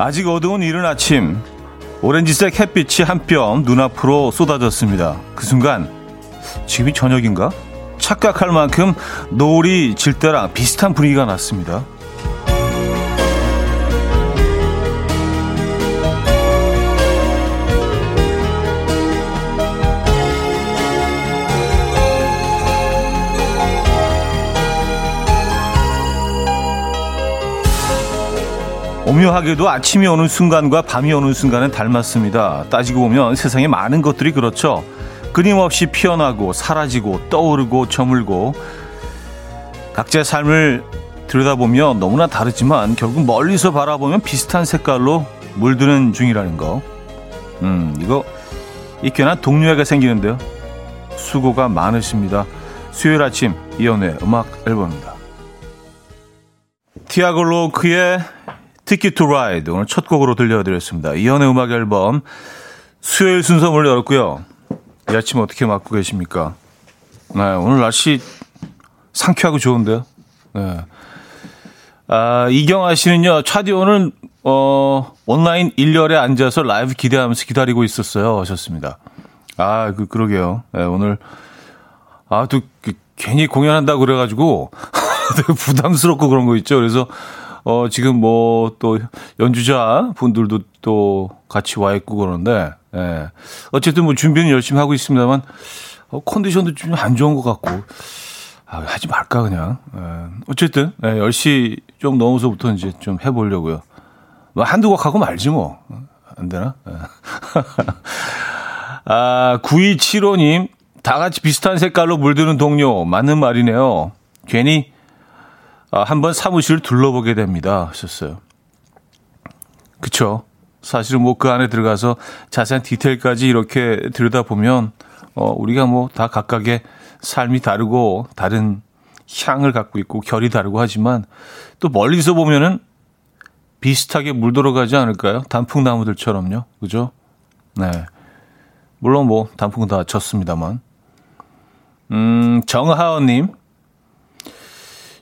아직 어두운 이른 아침 오렌지색 햇빛이 한 뼘 눈앞으로 쏟아졌습니다. 그 순간 지금이 저녁인가? 착각할 만큼 노을이 질 때랑 비슷한 분위기가 났습니다. 오묘하게도 아침이 오는 순간과 밤이 오는 순간은 닮았습니다. 따지고 보면 세상에 많은 것들이 그렇죠. 끊임없이 피어나고 사라지고 떠오르고 저물고 각자의 삶을 들여다보면 너무나 다르지만 결국 멀리서 바라보면 비슷한 색깔로 물드는 중이라는 거. 음, 이거 이 괜한 동료애가 생기는데요. 수고가 많으십니다. 수요일 아침 이연의 음악 앨범입니다. Tiago Iorc의 Ticket to Ride 오늘 첫 곡으로 들려드렸습니다. 이현우의 음악 앨범 수요일 순서 문을 열었고요. 이 아침 어떻게 맞고 계십니까? 네, 오늘 날씨 상쾌하고 좋은데요. 네. 아, 이경아 씨는요, 차디 오늘, 어, 온라인 1열에 앉아서 라이브 기대하면서 기다리고 있었어요. 하셨습니다. 아, 그, 그러게요. 네, 오늘, 아, 또, 그, 괜히 공연한다고 그래가지고, 되게 부담스럽고 그런 거 있죠. 그래서, 어, 지금 뭐 또 연주자 분들도 또 같이 와 있고 그러는데, 예. 어쨌든 뭐 준비는 열심히 하고 있습니다만, 어, 컨디션도 좀 안 좋은 것 같고, 아, 하지 말까, 그냥. 예. 어쨌든, 예, 10시 좀 넘어서부터 이제 좀 해보려고요. 뭐 한두 곡 하고 말지 뭐. 안 되나? 예. 아, 9275님, 다 같이 비슷한 색깔로 물드는 동료, 맞는 말이네요. 괜히 아, 한번 사무실을 둘러보게 됩니다. 하셨어요. 그쵸. 사실은 뭐 그 안에 들어가서 자세한 디테일까지 이렇게 들여다보면, 어, 우리가 뭐 다 각각의 삶이 다르고 다른 향을 갖고 있고 결이 다르고 하지만 또 멀리서 보면은 비슷하게 물들어가지 않을까요? 단풍나무들처럼요. 그죠? 네. 물론 뭐 단풍은 다 졌습니다만. 음, 정하은님.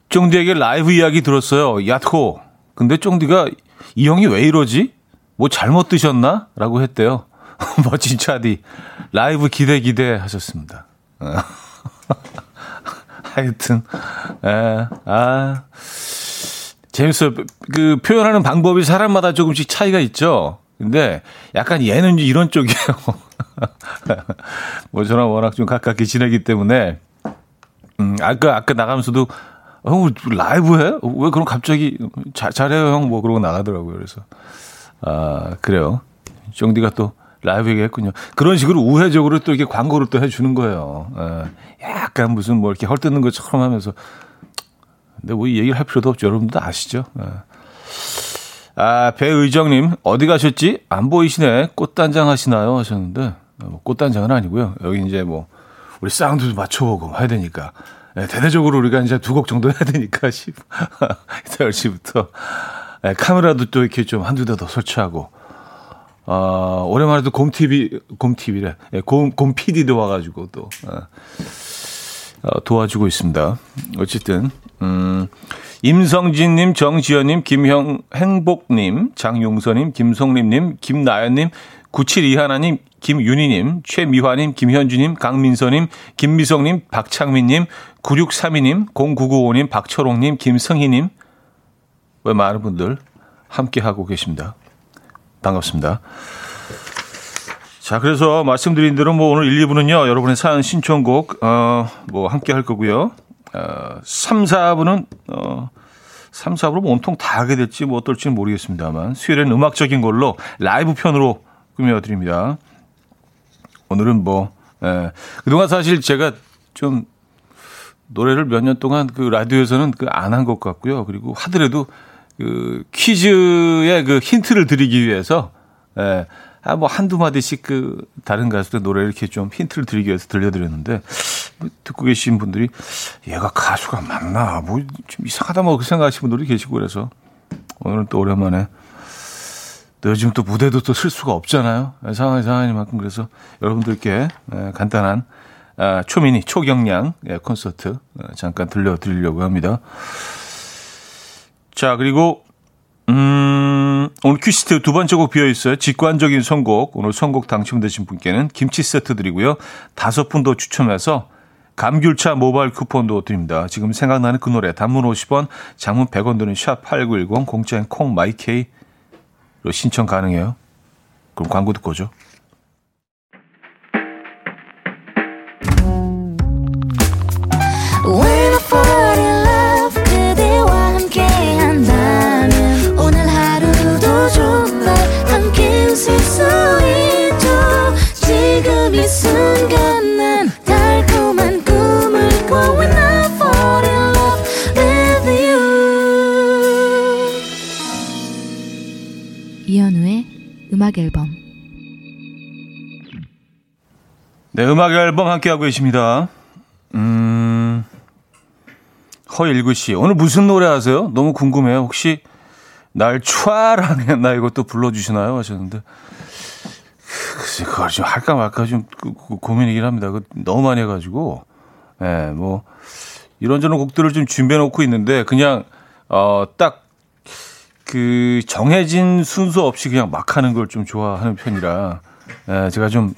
쫑디에게 라이브 이야기 들었어요. 야호. 근데 쫑디가 이 형이 왜 이러지? 뭐 잘못 드셨나? 라고 했대요. 멋진 차디. 라이브 기대 기대 하셨습니다. 하여튼, 에, 아, 재밌어요. 그 표현하는 방법이 사람마다 조금씩 차이가 있죠. 근데 약간 얘는 이런 쪽이에요. 뭐 저랑 워낙 좀 가깝게 지내기 때문에, 음, 아까, 아까 나가면서도 형 라이브 해? 왜 그럼 갑자기 자, 잘해요 형 뭐 그러고 나가더라고요. 그래서 아 그래요. 쫑디가 또 라이브 얘기했군요. 그런 식으로 우회적으로 또 이렇게 광고를 또 해주는 거예요. 예. 약간 무슨 뭐 이렇게 헐뜯는 것처럼 하면서 근데 뭐 얘기를 할 필요도 없죠. 여러분도 아시죠? 예. 아 배의정님 어디 가셨지? 안 보이시네. 꽃단장 하시나요? 하셨는데 뭐 꽃단장은 아니고요. 여기 이제 뭐 우리 사운드도 맞춰보고 해야 되니까 네, 대대적으로 우리가 이제 두 곡 정도 해야 되니까 10, 10시부터 네, 카메라도 또 이렇게 좀 한두 대 더 설치하고 어, 오랜만에 도 곰TV, 곰TV래. 네, 곰, 곰PD도 와가지고 또, 어, 어, 도와주고 있습니다. 어쨌든, 음, 임성진님, 정지현님, 김형, 행복님, 장용서님, 김성림님, 김나연님, 9721님, 김윤희님, 최미화님, 김현주님, 강민서님, 김미성님, 박창민님, 9632님, 0995님, 박철홍님, 김성희님, 왜 많은 분들 함께하고 계십니다. 반갑습니다. 자, 그래서 말씀드린 대로 뭐 오늘 1, 2부는요, 여러분의 사연 신청곡, 어, 뭐 함께 할 거고요. 어, 3, 4부는, 어, 3, 4부로 뭐 온통 다 하게 될지 뭐 어떨지는 모르겠습니다만, 수요일엔 음악적인 걸로 라이브 편으로 꾸며드립니다. 오늘은 뭐, 예. 그동안 사실 제가 좀 노래를 몇 년 동안 그 라디오에서는 그 안 한 것 같고요. 그리고 하더라도 그 퀴즈의 그 힌트를 드리기 위해서, 예. 아, 뭐 한두 마디씩 그 다른 가수들 노래를 이렇게 좀 힌트를 드리기 위해서 들려드렸는데, 뭐 듣고 계신 분들이 얘가 가수가 맞나? 뭐 좀 이상하다 뭐 생각하시는 분들이 계시고 그래서 오늘은 또 오랜만에 또 요즘 또 무대도 또 쓸 수가 없잖아요. 상황이 상황이만큼 그래서 여러분들께 예, 간단한 아, 초미니 초경량 예, 콘서트 어, 잠깐 들려드리려고 합니다. 자 그리고 음 오늘 큐시트 두 번째 곡 비어 있어요. 직관적인 선곡. 오늘 선곡 당첨되신 분께는 김치 세트 드리고요. 다섯 분 더 추첨해서 감귤차 모바일 쿠폰도 드립니다. 지금 생각나는 그 노래 단문 50원, 장문 100원 또는 샵8910 공짜인 콩 my K로 신청 가능해요. 그럼 광고 듣고 오죠. 음악 앨범 네, 음악 앨범 함께하고 계십니다. 음, 허일구 씨, 오늘 무슨 노래 하세요? 너무 궁금해요. 혹시 날 촤랑했나 이것도 불러주시나요? 하셨는데. 그걸 좀 할까 말까 좀 고민이긴 합니다. 그 너무 많이 해가지고. 예, 네, 뭐, 이런저런 곡들을 좀 준비해 놓고 있는데, 그냥, 어, 딱 그 정해진 순서 없이 그냥 막 하는 걸 좀 좋아하는 편이라 에, 제가 좀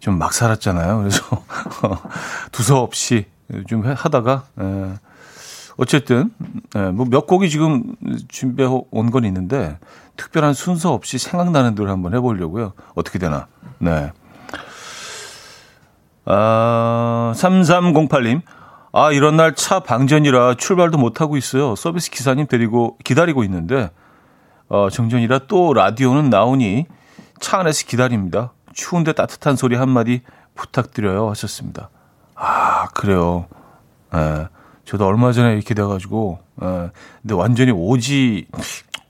좀 막 살았잖아요. 그래서 두서 없이 좀 하다가 에, 어쨌든 뭐몇 곡이 지금 준비해 온 건 있는데 특별한 순서 없이 생각나는 대로 한번 해보려고요. 어떻게 되나? 네. 아, 3308님. 아, 이런 날 차 방전이라 출발도 못하고 있어요. 서비스 기사님 데리고 기다리고 있는데, 어, 정전이라 또 라디오는 나오니 차 안에서 기다립니다. 추운데 따뜻한 소리 한마디 부탁드려요. 하셨습니다. 아, 그래요. 예. 저도 얼마 전에 이렇게 돼가지고, 예. 근데 완전히 오지,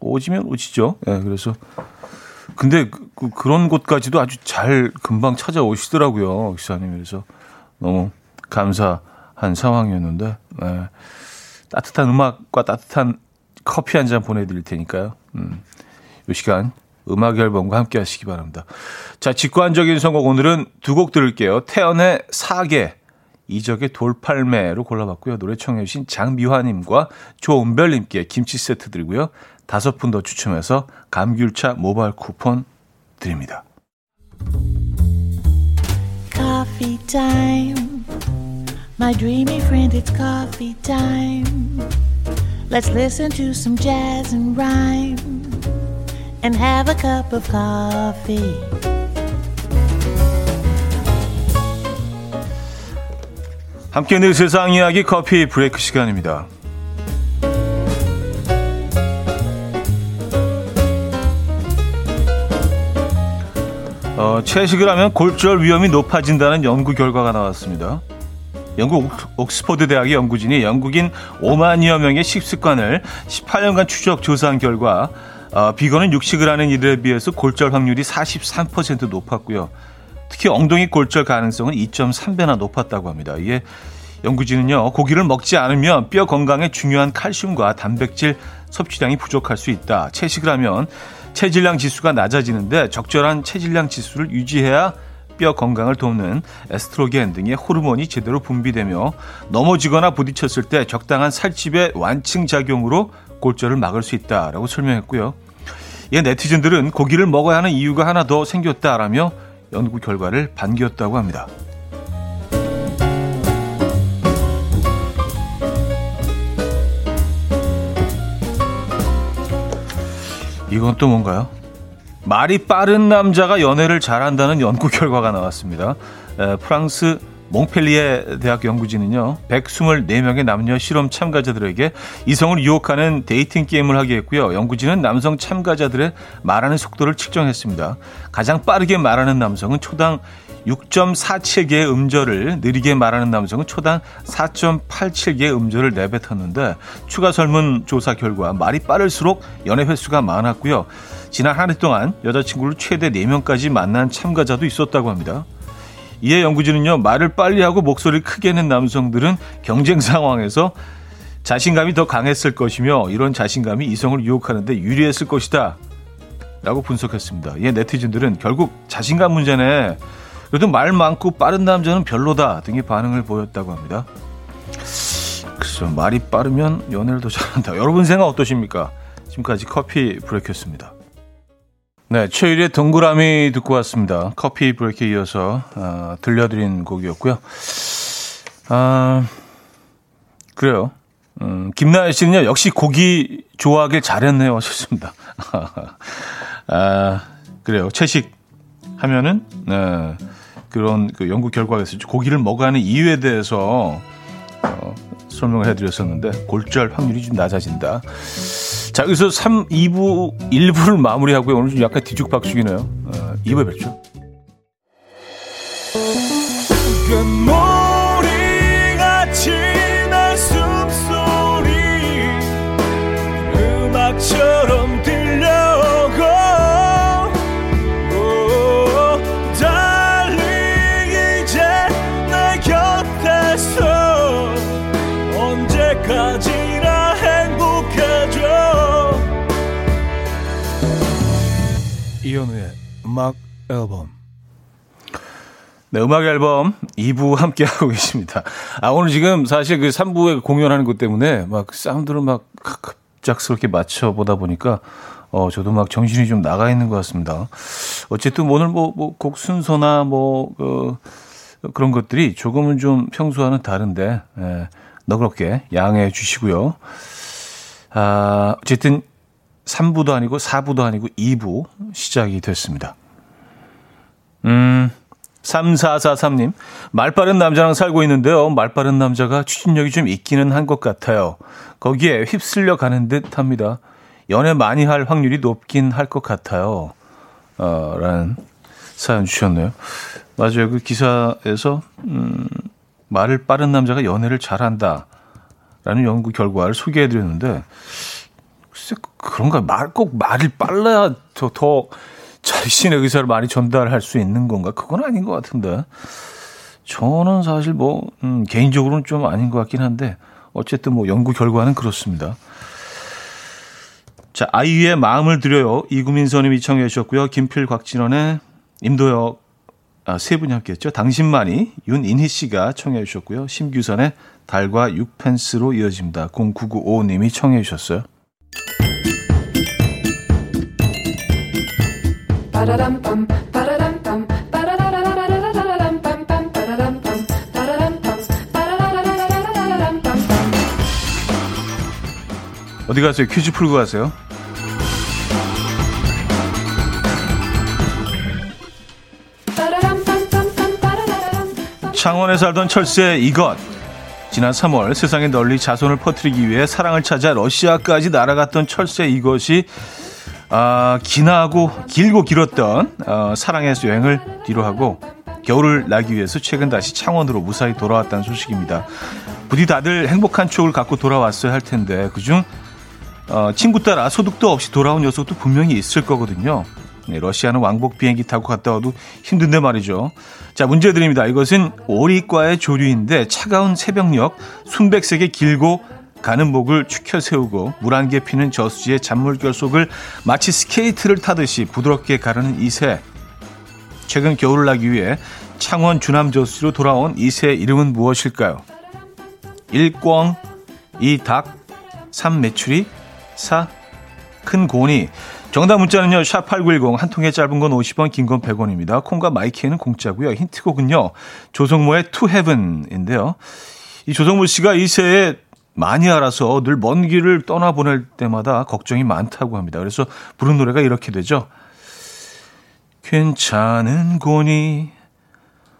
오지면 오지죠. 예, 그래서. 근데 그, 그, 그런 곳까지도 아주 잘 금방 찾아오시더라고요. 기사님. 그래서 너무 감사 한 상황이었는데 네. 따뜻한 음악과 따뜻한 커피 한 잔 보내드릴 테니까요. 음, 이 시간 음악 앨범과 함께 하시기 바랍니다. 자, 직관적인 선곡 오늘은 두 곡 들을게요. 태연의 사계, 이적의 돌팔매로 골라봤고요. 노래 청해 주신 장미화님과 조은별님께 김치 세트 드리고요. 다섯 분 더 추첨해서 감귤차 모바일 쿠폰 드립니다. Coffee time. My dreamy friend, it's coffee time. Let's listen to some jazz and rhyme and have a cup of coffee. 함께 있는 세상 이야기 커피 브레이크 시간입니다. 어, 채식을 하면 골절 위험이 높아진다는 연구 결과가 나왔습니다. 영국 옥스퍼드 대학의 연구진이 영국인 5만여 명의 식습관을 18년간 추적 조사한 결과 어, 비건은 육식을 하는 이들에 비해서 골절 확률이 43% 높았고요. 특히 엉덩이 골절 가능성은 2.3배나 높았다고 합니다. 이에 연구진은요, 고기를 먹지 않으면 뼈 건강에 중요한 칼슘과 단백질 섭취량이 부족할 수 있다. 채식을 하면 체질량 지수가 낮아지는데 적절한 체질량 지수를 유지해야 뼈 건강을 돕는 에스트로겐 등의 호르몬이 제대로 분비되며 넘어지거나 부딪혔을 때 적당한 살집의 완충 작용으로 골절을 막을 수 있다라고 설명했고요. 이 네티즌들은 고기를 먹어야 하는 이유가 하나 더 생겼다라며 연구 결과를 반겼다고 합니다. 이건 또 뭔가요? 말이 빠른 남자가 연애를 잘한다는 연구 결과가 나왔습니다. 에, 프랑스 몽펠리에 대학 연구진은요, 124명의 남녀 실험 참가자들에게 이성을 유혹하는 dating 게임을 하게 했고요. 연구진은 남성 참가자들의 말하는 속도를 측정했습니다. 가장 빠르게 말하는 남성은 초당 6.47개의 음절을 느리게 말하는 남성은 초당 4.87개의 음절을 내뱉었는데 추가 설문 조사 결과 말이 빠를수록 연애 횟수가 많았고요. 지난 한 해 동안 여자친구를 최대 4명까지 만난 참가자도 있었다고 합니다. 이에 연구진은요, 말을 빨리 하고 목소리를 크게 낸 남성들은 경쟁 상황에서 자신감이 더 강했을 것이며 이런 자신감이 이성을 유혹하는데 유리했을 것이다. 라고 분석했습니다. 이에 네티즌들은 결국 자신감 문제네. 그래도 말 많고 빠른 남자는 별로다 등의 반응을 보였다고 합니다. 글쎄 말이 빠르면 연애를 더 잘한다. 여러분 생각 어떠십니까? 지금까지 커피 브레이크였습니다. 네, 최일의 동그라미 듣고 왔습니다. 커피 브레이크에 이어서 어, 들려드린 곡이었고요. 아, 그래요. 음, 김나연 씨는요, 역시 고기 좋아하길 잘했네요. 하셨습니다. 아, 그래요. 채식 하면은, 네, 그런 그 연구 결과가 있었죠. 고기를 먹어가는 이유에 대해서 어, 설명을 해드렸었는데, 골절 확률이 좀 낮아진다. 자, 여기서 3, 2부, 1부를 마무리하고요. 오늘 좀 약간 뒤죽박죽이네요. 어, 2부에 뵙죠. 이현우의 음악 앨범 네, 음악 앨범 2부 함께 하고 계십니다. 아, 오늘 지금 사실 그 3부에 공연하는 것 때문에 막 사운드를 막 갑작스럽게 맞춰 보다 보니까 어, 저도 막 정신이 좀 나가 있는 것 같습니다. 어쨌든 오늘 뭐, 뭐, 곡 순서나 뭐, 그, 그런 것들이 조금은 좀 평소와는 다른데, 예, 너그럽게 양해해 주시고요. 아, 어쨌든 3부도 아니고 4부도 아니고 2부 시작이 됐습니다. 음, 3443님, 말 빠른 남자랑 살고 있는데요. 말 빠른 남자가 추진력이 좀 있기는 한 것 같아요. 거기에 휩쓸려 가는 듯 합니다. 연애 많이 할 확률이 높긴 할 것 같아요. 어, 라는 사연 주셨네요. 맞아요. 그 기사에서, 음, 말을 빠른 남자가 연애를 잘한다. 라는 연구 결과를 소개해 드렸는데, 글쎄, 그런가? 말, 꼭 말이 빨라야 더, 더 자신의 의사를 많이 전달할 수 있는 건가? 그건 아닌 것 같은데. 저는 사실 뭐, 음, 개인적으로는 좀 아닌 것 같긴 한데, 어쨌든 뭐 연구 결과는 그렇습니다. 자, 아이유의 마음을 드려요. 이구민서님이 청해 주셨고요. 김필, 곽진원의 임도혁, 아, 세 분이 함께 했죠. 당신만이 윤인희 씨가 청해 주셨고요. 심규선의 달과 6펜스로 이어집니다. 0995님이 청해 주셨어요. 어디 가세요? 퀴즈 풀고 가세요. 창원에 살던 철새 이것. 지난 3월 세상에 널리 자손을 퍼뜨리기 위해 사랑을 찾아 러시아까지 날아갔던 철새 이것이 아, 기나고 길고 길었던 어, 사랑의 여행을 뒤로하고 겨울을 나기 위해서 최근 다시 창원으로 무사히 돌아왔다는 소식입니다. 부디 다들 행복한 추억을 갖고 돌아왔어야 할 텐데 그중 어, 친구 따라 소득도 없이 돌아온 녀석도 분명히 있을 거거든요. 네, 러시아는 왕복 비행기 타고 갔다 와도 힘든데 말이죠. 자, 문제 드립니다. 이것은 오리과의 조류인데 차가운 새벽녘 순백색의 길고 가는 목을 축혀 세우고 물 한 개 피는 저수지의 잔물결 속을 마치 스케이트를 타듯이 부드럽게 가르는 이 새. 최근 겨울을 나기 위해 창원 주남 저수지로 돌아온 이새 이름은 무엇일까요? 1꽝, 2 닭, 3 메추리, 4큰 고니. 정답 문자는요. 샵8910 한 통에 짧은 건 50원, 긴 건 100원입니다. 콩과 마이키에는 공짜고요. 힌트곡은요. 조성모의 To Heaven인데요. 이 조성모 씨가 이 새에 많이 알아서 늘 먼 길을 떠나보낼 때마다 걱정이 많다고 합니다. 그래서 부른 노래가 이렇게 되죠. 괜찮은 고니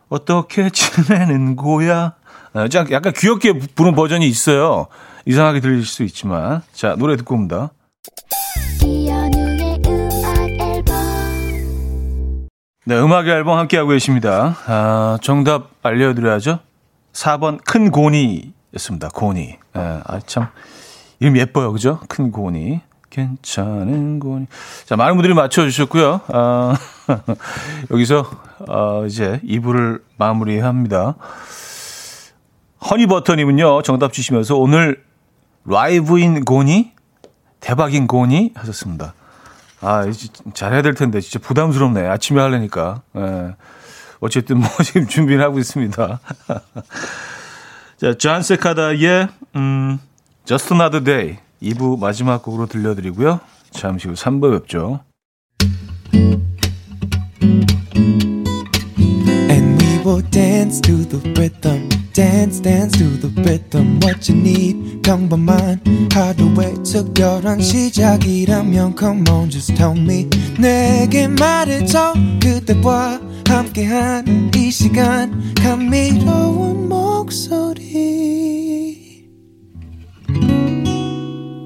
어떻게 지내는 거야? 아, 좀 약간 귀엽게 부른 버전이 있어요. 이상하게 들릴 수 있지만 자 노래 듣고 옵니다. 네, 음악 앨범 함께하고 계십니다. 아, 정답 알려드려야죠. 4번 큰 고니였습니다. 고니. 예, 아, 참 이름 예뻐요, 그죠? 큰 고니. 괜찮은 고니. 자, 많은 분들이 맞춰주셨고요. 아, 여기서 어, 이제 2부를 마무리합니다. 허니버터님은요, 정답 주시면서 오늘 라이브인 고니? 대박인 고니? 하셨습니다. 아, 잘해야 될 텐데, 진짜 부담스럽네. 아침에 하려니까. 예. 어쨌든 뭐 지금 준비를 하고 있습니다. 자, Jon Secada의, 음, Just Another Day. 2부 마지막 곡으로 들려드리고요. 잠시 후 3부 뵙죠. Dance to the rhythm dance dance to the rhythm. What you need 평범한 하루의 특별한 시작이라면 come on just tell me. 내게 말해줘 그대와 함께한 이 시간. 감미로운 목소리.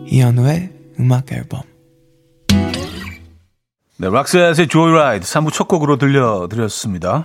이현우의 음악 앨범. 네, 락스의 조이라이드 3부 첫 곡으로 들려드렸습니다.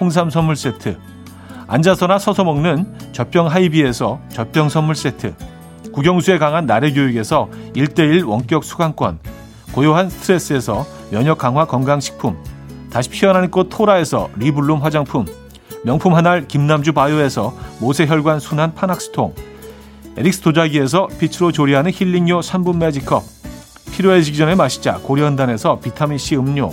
홍삼 선물 세트, 앉아서나 서서 먹는 젖병 하이비에서 젖병 선물 세트, 국영수에 강한 나래 교육에서 1대1 원격 수강권, 고요한 스트레스에서 면역 강화 건강식품, 다시 피어나는 꽃 토라에서 리블룸 화장품, 명품 한알 김남주 바이오에서 모세혈관 순환 파낙스통, 에릭스 도자기에서 빛으로 조리하는 힐링요 3분 매직컵, 필요해지기 전에 마시자 고려한단에서 비타민C 음료,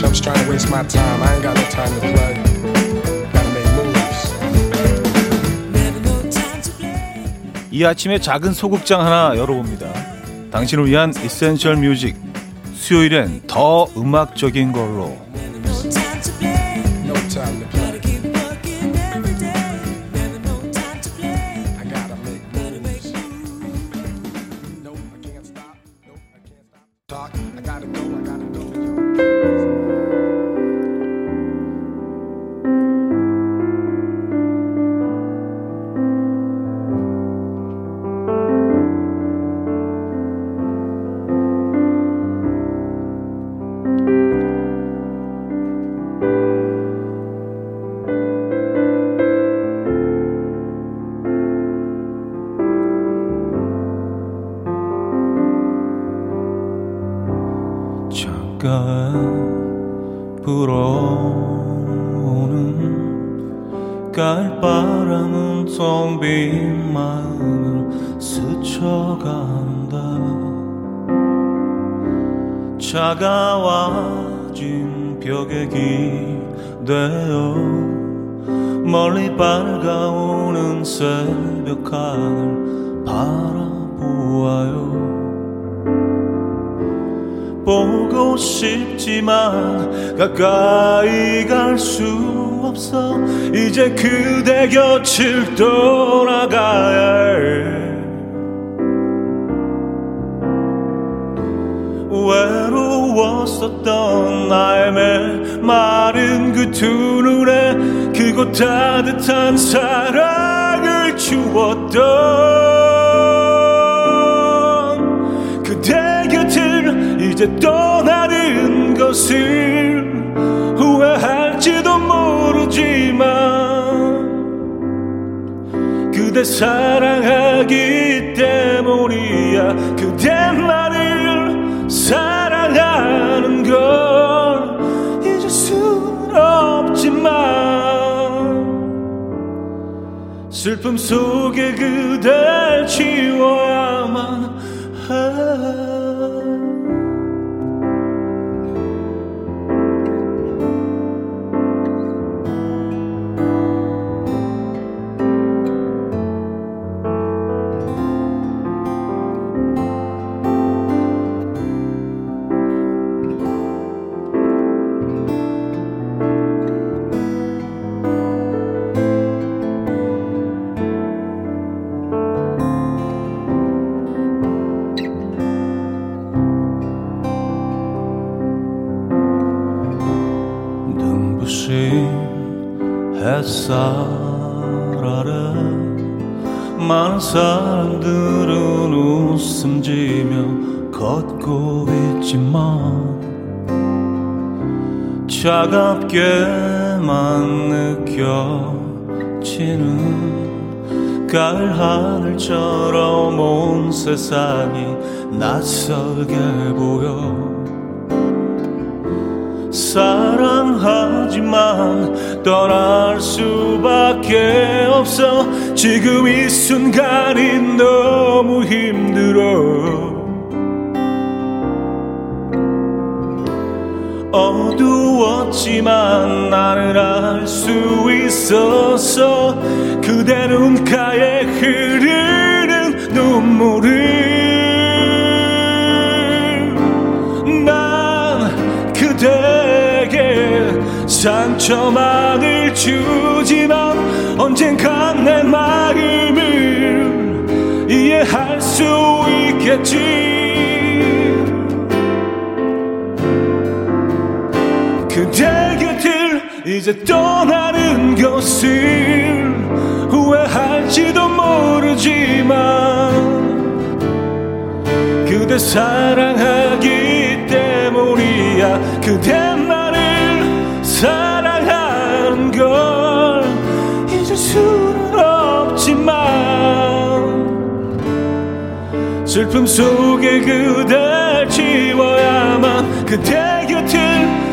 Chumps trying to waste my time. I ain't got no time to play. Gotta make moves. 이 아침에 작은 소극장 하나 열어봅니다. 당신을 위한 이센셜 뮤직. 수요일엔 더 음악적인 걸로. No 밝아오는 새벽 하늘 바라보아요. 보고 싶지만 가까이 갈 수 없어. 이제 그대 곁을 떠나가야 해. 외로웠었던 나의 메마른 그 두 눈에 그곳 따뜻한 사랑을 주었던 그대 곁을 이제 떠나는 것을 후회할지도 모르지만 그대 사랑하기 때문이야 그대만을 사랑하는 걸 잊을 순 없지만 슬픔 속에 그댈 지워야 하늘처럼 온 세상이 낯설게 보여. 사랑하지만 떠날 수밖에 없어. 지금 이 순간이 너무 힘들어. 어두웠지만 나는 알수 있었어 그대 눈가에 흐르는 눈물을 난 그대에게 상처만을 주지만 언젠간 내 마음을 이해할 수 있겠지. 그대 곁을 이제 떠나는 것을 후회할지도 모르지만 그대 사랑하기 때문이야. 그대만을 사랑하는 걸 잊을 수는 없지만 슬픔 속에 그댈 지워야만 그대 곁을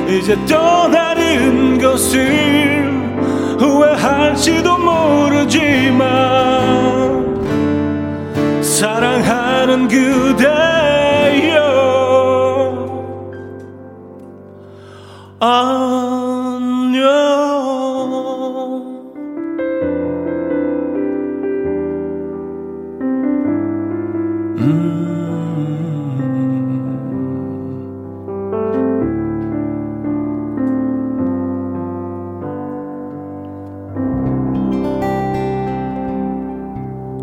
이제 떠나는 것을 후회할지도 모르지만 사랑하는 그대 안녕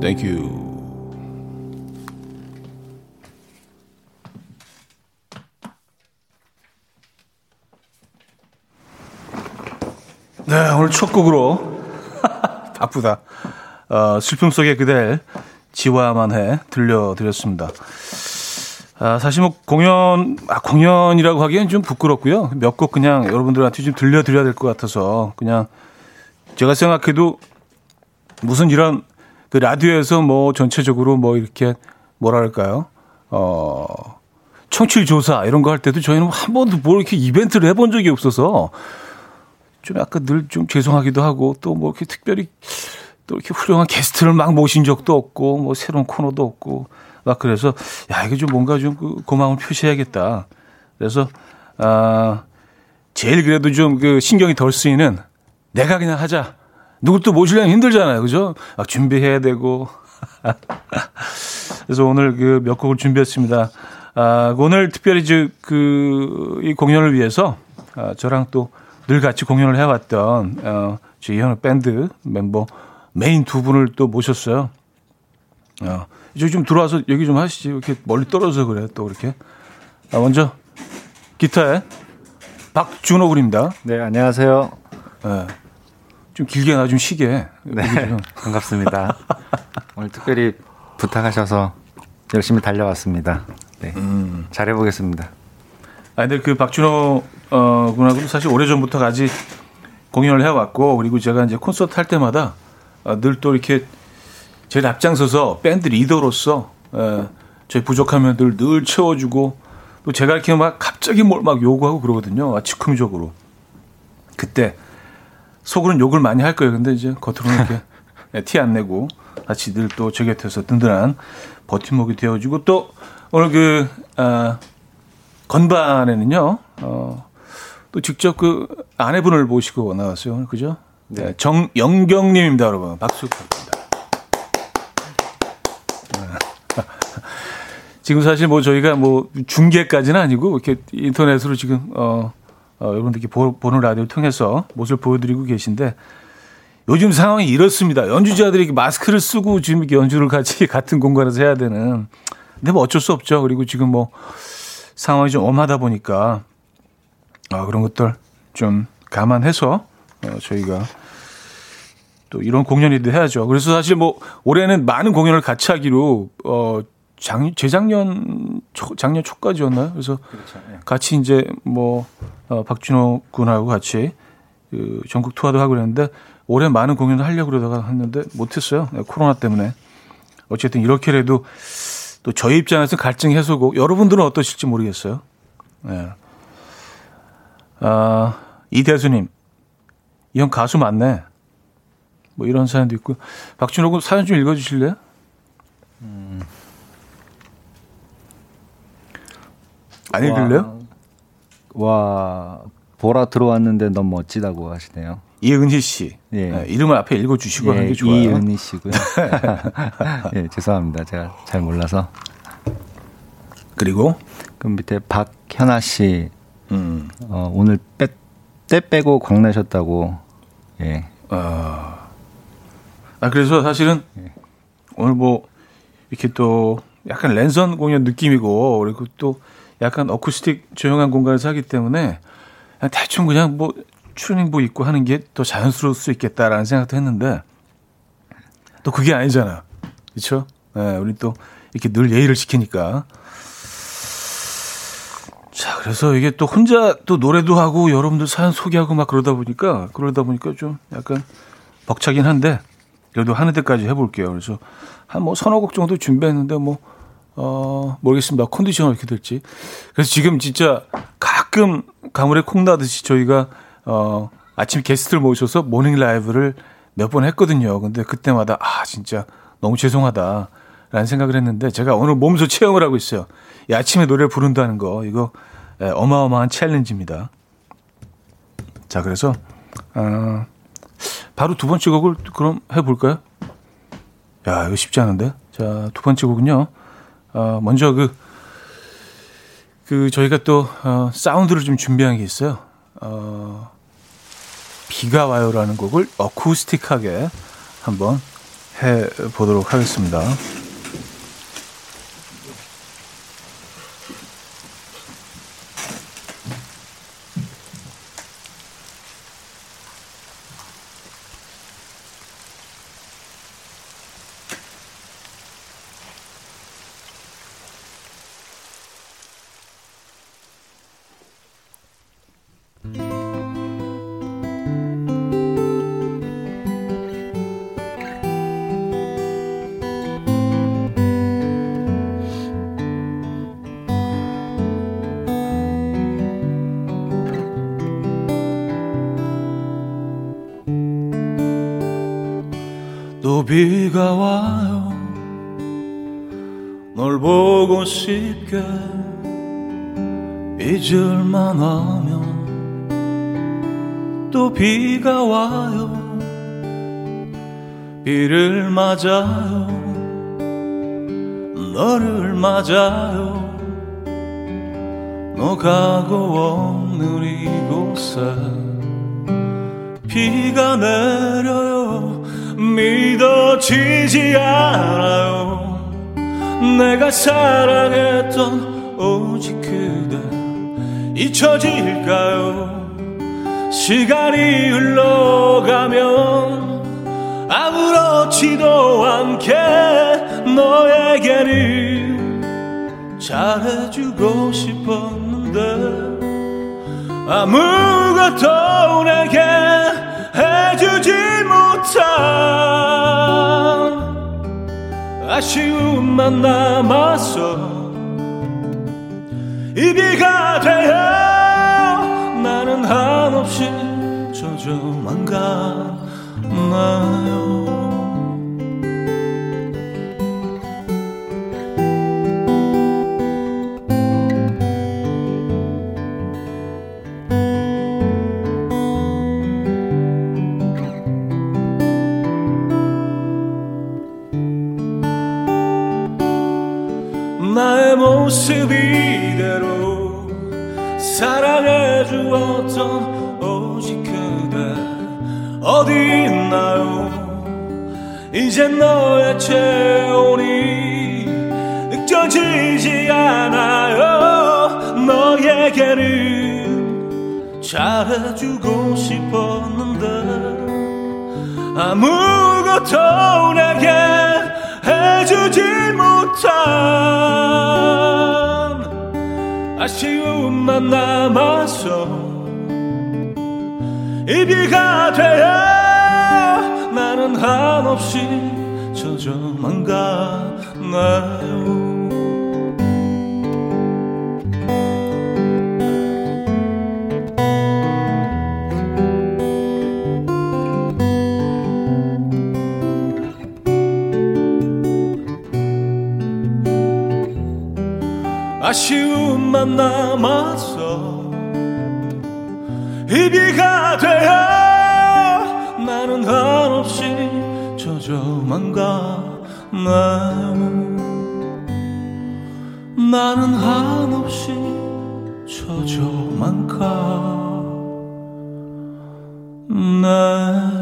Thank you. 오늘 첫 곡으로 바쁘다. 어, 슬픔 속의 그댈 지워야만 해 들려드렸습니다. 아, 사실 뭐 공연, 아, 공연이라고 하기엔 좀 부끄럽고요. 몇 곡 그냥 여러분들한테 좀 들려드려야 될 것 같아서 그냥 제가 생각해도 무슨 이런 그 라디오에서 뭐 전체적으로 뭐 이렇게 뭐랄까요? 어, 청취율 조사 이런 거 할 때도 저희는 한 번도 뭐 이렇게 이벤트를 해본 적이 없어서 좀 약간 늘 좀 죄송하기도 하고 또 뭐 이렇게 특별히 또 이렇게 훌륭한 게스트를 막 모신 적도 없고 뭐 새로운 코너도 없고 막 그래서 야 이게 좀 뭔가 좀그 고마움을 표시해야겠다. 그래서 아 제일 그래도 좀 그 신경이 덜 쓰이는 내가 그냥 하자. 누굴 또 모시려면 힘들잖아요. 그죠? 막 준비해야 되고. 그래서 오늘 그 몇 곡을 준비했습니다. 아, 오늘 특별히 이제 그, 이 공연을 위해서, 아, 저랑 또 늘 같이 공연을 해왔던, 어, 제 이현우 밴드 멤버 메인 두 분을 또 모셨어요. 어, 이제 좀 들어와서 얘기 좀 하시지. 이렇게 멀리 떨어져 그래, 또 이렇게. 아, 먼저, 기타에 박준호 군입니다. 네, 안녕하세요. 예. 좀 길게 나 좀 쉬게. 네, 좀. 반갑습니다. 오늘 특별히 부탁하셔서 열심히 달려왔습니다. 네, 음. 잘해보겠습니다. 아, 근데 그 박준호 어, 군하고는 사실 오래 전부터 같이 공연을 해왔고, 그리고 제가 이제 콘서트 할 때마다 어, 늘또 이렇게 제일 앞장서서 밴드 리더로서 에, 저희 부족하면 늘, 늘 채워주고, 또 제가 이렇게 막 갑자기 뭘 막 요구하고 그러거든요. 아, 즉흥적으로. 그때 속으로는 욕을 많이 할 거예요. 근데 이제 겉으로는 이렇게 티 안 내고 같이 늘 또 제 곁에서 든든한 버팀목이 되어주고 또 오늘 그, 아, 건반에는요, 어, 또 직접 그 아내분을 모시고 나왔어요. 그죠? 네. 정영경 님입니다, 여러분. 박수 부탁드립니다. 네. 지금 사실 뭐 저희가 뭐 중계까지는 아니고 이렇게 인터넷으로 지금, 어, 어, 여러분들께 보, 보는 라디오를 통해서 모습을 보여드리고 계신데 요즘 상황이 이렇습니다. 연주자들이 마스크를 쓰고 지금 이렇게 연주를 같이 같은 공간에서 해야 되는. 근데 뭐 어쩔 수 없죠. 그리고 지금 뭐 상황이 좀 엄하다 보니까 아, 그런 것들 좀 감안해서 어, 저희가 또 이런 공연이도 해야죠. 그래서 사실 뭐 올해는 많은 공연을 같이 하기로 어 작, 재작년 초, 작년 초까지였나요? 그래서 같이 이제 뭐 어, 박준호 군하고 같이 그 전국 투어도 하고 그랬는데 올해 많은 공연을 하려고 그러다가 했는데 못했어요. 네, 코로나 때문에. 어쨌든 이렇게라도 또 저희 입장에서 갈증 해소고 여러분들은 어떠실지 모르겠어요. 네. 아, 이대수님, 이 형 가수 맞네. 뭐 이런 사연도 있고. 박준호 군 사연 좀 읽어주실래요? 안 읽을래요? 와, 보라 들어왔는데 너무 멋지다고 하시네요. 이은희 씨. 예. 네, 이름을 앞에 읽어주시고 하는 예, 게 좋아요. 이은희 씨고요. 예, 죄송합니다. 제가 잘 몰라서. 그리고, 그 밑에 박현아 씨, 음, 어, 오늘 빼, 때 빼고 광내셨다고. 예. 아, 그래서 사실은 오늘 뭐, 이렇게 또 약간 랜선 공연 느낌이고, 그리고 또 약간 어쿠스틱 조용한 공간에서 하기 때문에 대충 그냥 뭐 추닝복 입고 하는 게 더 자연스러울 수 있겠다라는 생각도 했는데 또 그게 아니잖아. 그렇죠? 네, 우리 또 이렇게 늘 예의를 지키니까. 자, 그래서 이게 또 혼자 또 노래도 하고 여러분들 사연 소개하고 막 그러다 보니까 그러다 보니까 좀 약간 벅차긴 한데 그래도 하는 데까지 해볼게요. 그래서 한 뭐 서너 곡 정도 준비했는데 뭐 어, 모르겠습니다. 컨디션이 어떻게 될지. 그래서 지금 진짜 가끔 가물에 콩 나듯이 저희가 어, 아침 게스트를 모셔서 morning 라이브를 몇 번 했거든요. 근데 그때마다 아, 진짜 너무 죄송하다. 라는 생각을 했는데 제가 오늘 몸소 체험을 하고 있어요. 이 아침에 노래를 부른다는 거 이거 예, 어마어마한 challenge입니다. 자, 그래서 어, 바로 두 번째 곡을 그럼 해볼까요? 야, 이거 쉽지 않은데. 자, 두 번째 곡은요. 어, 먼저 그, 그, 저희가 또, 어, 사운드를 좀 준비한 게 있어요. 어, 비가 와요라는 곡을 어쿠스틱하게 한번 해 보도록 하겠습니다. 맞아요. 너를 맞아요. 너 가고 없는 이곳에 비가 내려요. 믿어지지 않아요. 내가 사랑했던 오직 그대 잊혀질까요? 시간이 흘러가면 아무렇지도 않게 너에게는 잘해주고 싶었는데 아무것도 내게 해주지 못한 아쉬움만 남았어 이 비가 되어 나는 한없이 젖어만 가나요 모습 이대로 사랑해 주었던 오직 그대. 어디 있나요? 이제 너의 체온이 느껴지지 않아요. 너에게는 잘해주고 싶었는데 아무것도 내게 해주지 못한 아쉬움만 남아서 이 비가 되어 나는 한없이 젖어만 가나요. 아쉬움 만 남아서 이 비가 되어 나는 한없이 젖어만 가나요 나는 한없이 젖어만 가나요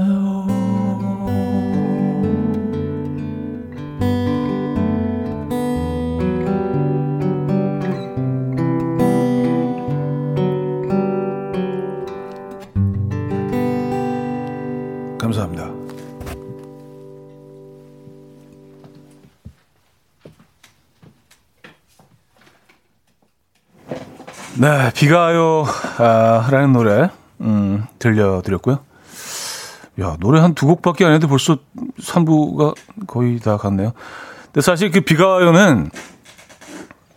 네, 비가 와요, 아, 라는 노래, 음, 들려드렸고요. 야, 노래 한 두 곡밖에 안 했는데 벌써 3부가 거의 다 갔네요. 근데 사실 그 비가 와요는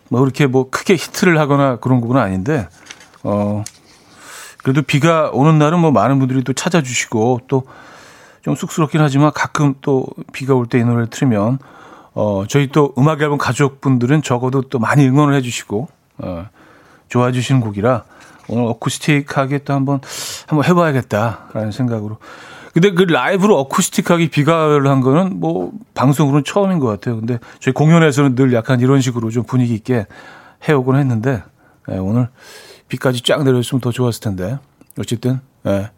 뭐 그렇게 뭐 크게 히트를 하거나 그런 곡은 아닌데, 어, 그래도 비가 오는 날은 뭐 많은 분들이 또 찾아주시고 또 좀 쑥스럽긴 하지만 가끔 또 비가 올 때 이 노래를 틀으면 어 저희 또 음악 앨범 가족분들은 적어도 또 많이 응원을 해주시고 어 좋아해 주시는 곡이라 오늘 어쿠스틱하게 또 한번 한번 해봐야겠다라는 생각으로 근데 그 라이브로 어쿠스틱하게 비가를 한 거는 뭐 방송으로는 처음인 것 같아요. 근데 저희 공연에서는 늘 약간 이런 식으로 좀 분위기 있게 해오곤 했는데 예, 오늘 비까지 쫙 내려있으면 더 좋았을 텐데 어쨌든 예,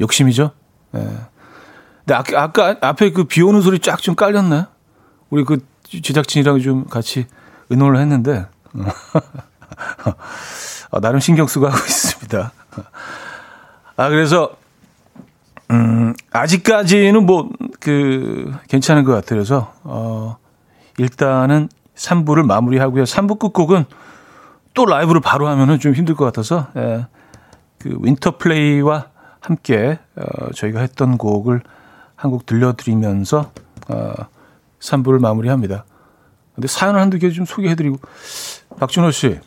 욕심이죠. 예. 근데 아까, 아까 앞에 그 비 오는 소리 쫙 좀 깔렸나요? 우리 그 제작진이랑 좀 같이 의논을 했는데 아, 나름 신경 쓰고 하고 있습니다. 아 그래서 음, 아직까지는 뭐 그 괜찮은 것 같아요. 그래서 어, 일단은 3부를 마무리하고요. 3부 끝곡은 또 라이브를 바로 하면은 좀 힘들 것 같아서 예, 그 Winterplay와 함께 어, 저희가 했던 곡을 한 곡 들려드리면서 어, 3부를 마무리합니다. 근데 사연 한두 개 좀 소개해드리고 박준호 씨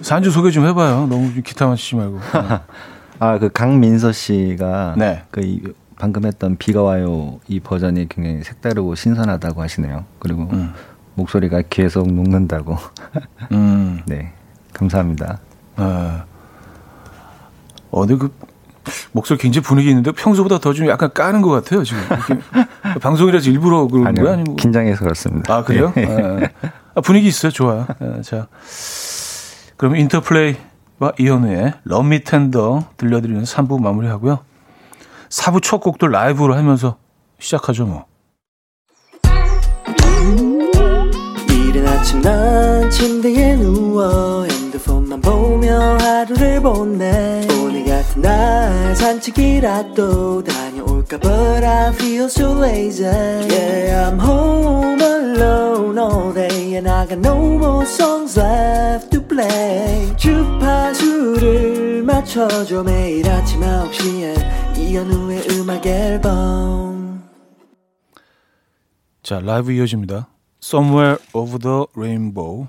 산주 소개 좀 해봐요. 너무 좀 기타만 치지 말고. 아, 그 강민서 씨가 네. 그 이, 방금 했던 비가 와요 이 버전이 굉장히 색다르고 신선하다고 하시네요. 그리고 음. 목소리가 계속 녹는다고. 음, 네. 감사합니다. 아, 어, 근데 그 목소리 굉장히 분위기 있는데 평소보다 더 좀 약간 까는 것 같아요 지금. 방송이라서 일부러 그런 아니요. 거야 아니면 뭐- 긴장해서 그렇습니다. 아 그래요? 예. 예. 아, 분위기 있어요. 좋아요. 예, 자, 그럼 인터플레이와 이현우의 Me Tender 들려드리면서 3부 마무리하고요. 4부 첫 곡도 라이브로 하면서 시작하죠 뭐. 이른 아침 난 침대에 누워 핸드폰만 보며 하루를 보내 오늘 같은 날 산책이라도 다 녀올까 But I feel so lazy Yeah I'm home alone all day And I got no more songs left to play 주파수를 맞춰줘 매일 아침 9시에 이현우의 음악 앨범 자, 라이브 이어집니다. Somewhere Over the Rainbow.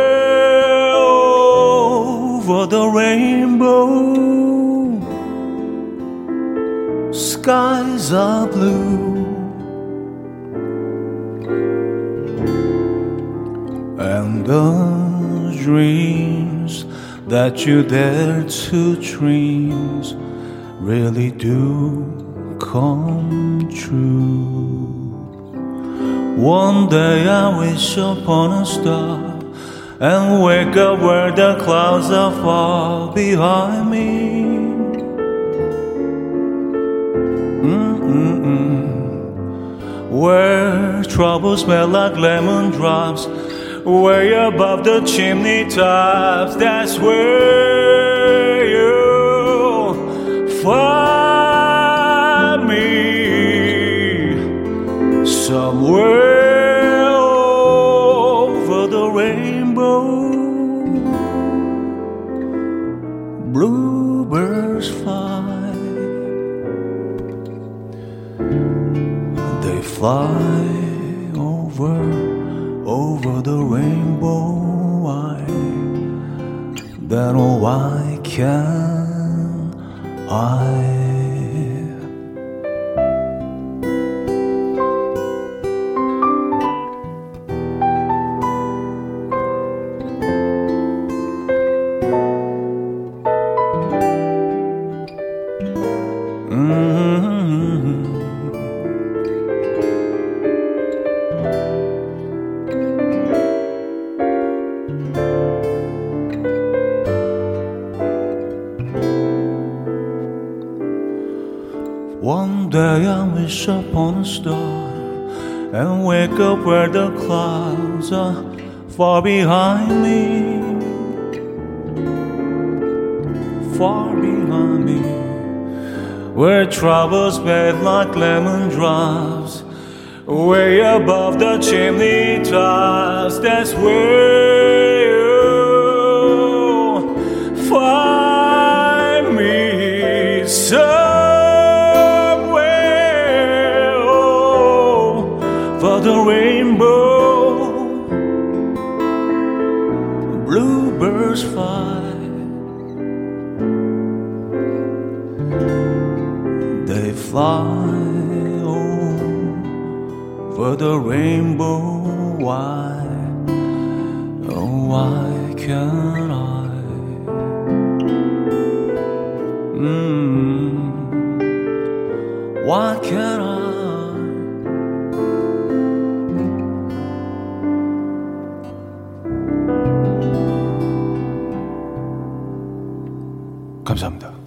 over the rainbow, skies are blue. And the dreams that you dare to dream really do come true. One day I wish upon a star and wake up where the clouds are far behind me. Mm-mm-mm. Where troubles smell like lemon drops, way above the chimney tops. That's where you'll find me somewhere fly over, over the rainbow. I, that all I can, I. and wake up where the clouds are far behind me. Far behind me, where troubles bed like lemon drops, way above the chimney tops. That's where the rainbow. Why? Oh, why can't I? Mm. Why can't I? 감사합니다.